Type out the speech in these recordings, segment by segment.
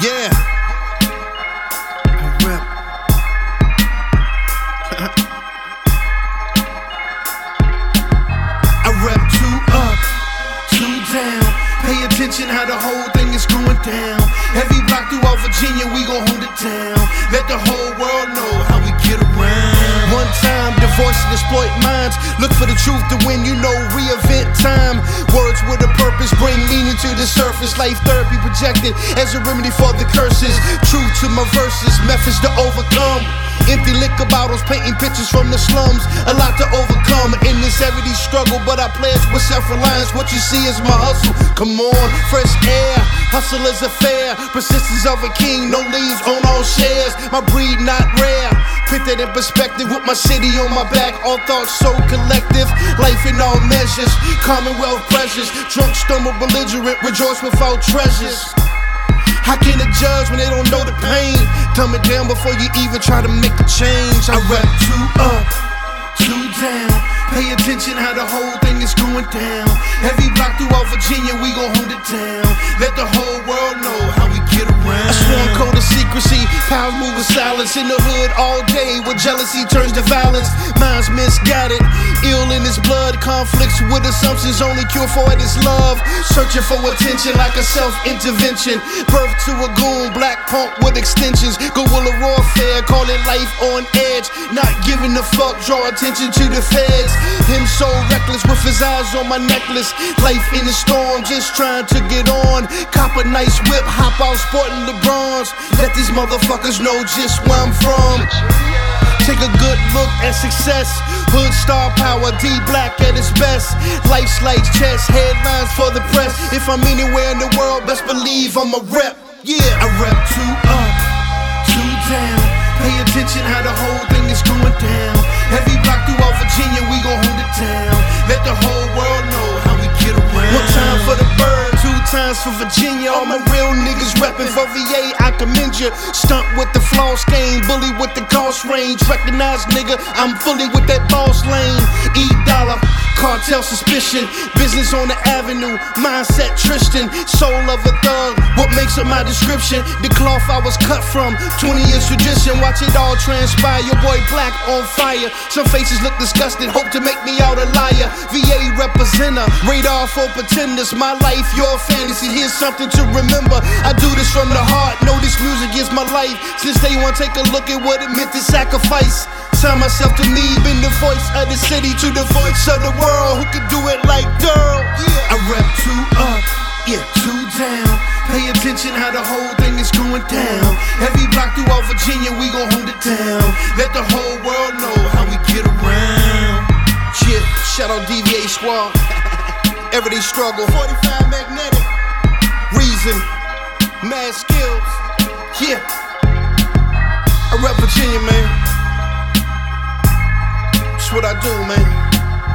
Yeah. I rep. I rep two up, two down. Pay attention how the whole thing is going down. Heavy block throughout Virginia, we gon' hold it down. Let the whole world know how we get around. One time, divorce and exploit minds. Look for the truth to win, you know, reinvent time. Words with a purpose bring meaning to the surface. Life therapy projected as a remedy for the curses. Truth to my verses, methods to overcome. Empty liquor bottles, painting pictures from the slums. A lot to overcome in this everyday struggle, but I pledge with self reliance. What you see is my hustle. Come on, fresh air. Hustle is a fair. Persistence of a king, no leaves on all shares. My breed not rare. That in perspective with my city on my back. All thoughts so collective. Life in all measures. Commonwealth pressures. Drunk, stumble, belligerent. Rejoice without treasures. How can a judge when they don't know the pain? Dumb it down before you even try to make a change. I rap two up, uh, two down. Pay attention how the whole thing is going down. Every block throughout Virginia, we gon' hold it down. Let the whole world know how we get around. A sworn code of secrecy, power move with silence in the hood all day. Where jealousy turns to violence, minds misguided. Ill in his blood, conflicts with assumptions. Only cure for it is love. Searching for attention like a self intervention. Birth to a goon, black punk with extensions. Guerrilla warfare, call it life on edge. Not giving a fuck, draw attention to the feds. Him so reckless with his eyes on my necklace. Life in the storm, just trying to get on. Cop a nice whip, hop out sporting LeBrons. Let these motherfuckers know just where I'm from. Take a good look at success. Hood star power, D black at its best. Life's like chess, headlines for the press. If I'm anywhere in the world, best believe I'm a rep. Yeah, I rep two up, two down. Attention how the whole thing is going down. Heavy block throughout Virginia, we gon' hold it down. Let the whole world know times for Virginia. All my real niggas reppin' for VA, I commend you. Stunt with the floss game, bully with the cost range. Recognize nigga, I'm fully with that boss lane. E dollar. Cartel suspicion, business on the avenue, mindset Tristan, soul of a thug. What makes up my description? The cloth I was cut from, 20 years tradition. Watch it all transpire. Your boy black on fire. Some faces look disgusted, hope to make me out a liar. VA radar for pretenders. My life, your fantasy. Here's something to remember. I do this from the heart. Know this music is my life. Since day one, take a look at what it meant to sacrifice. Turn myself to me, been the voice of the city to the voice of the world. Who can do it like Durl? Yeah. I rep two up, yeah, two down. Pay attention how the whole thing is going down. Every block throughout Virginia, we gon' hold it down. Let the whole world know how we get around. Shout out DVA squad. Everyday struggle. 45 magnetic. Reason. Mad skills. Yeah. I rep Virginia, man. That's what I do, man.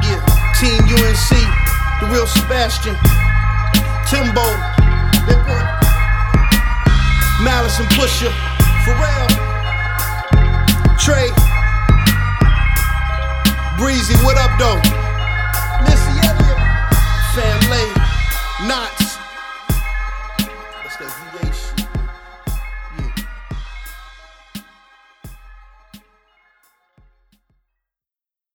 Yeah. Team UNC, the real Sebastian, Timbo, Malice and Pusha, Pharrell, Trey, Breezy, what up, though? Not.